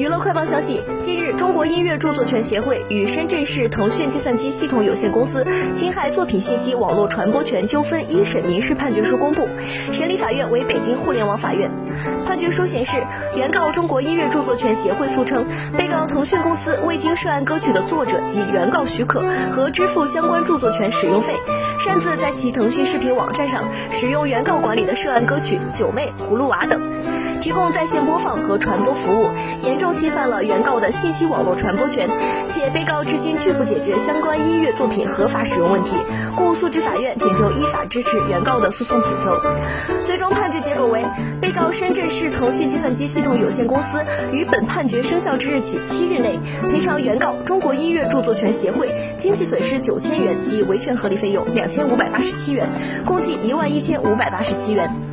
娱乐快报消息，近日，中国音乐著作权协会与深圳市腾讯计算机系统有限公司侵害作品信息网络传播权纠纷一审民事判决书公布，审理法院为北京互联网法院。判决书显示，原告中国音乐著作权协会诉称，被告腾讯公司未经涉案歌曲的作者及原告许可和支付相关著作权使用费，擅自在其腾讯视频网站上使用原告管理的涉案歌曲《九妹》《葫芦娃》等。提供在线播放和传播服务，严重侵犯了原告的信息网络传播权，且被告至今拒不解决相关音乐作品合法使用问题，故诉至法院请求依法支持原告的诉讼请求。最终判决结果为，被告深圳市腾讯计算机系统有限公司于本判决生效之日起七日内赔偿原告中国音乐著作权协会经济损失九千元及维权合理费用两千五百八十七元，共计一万一千五百八十七元。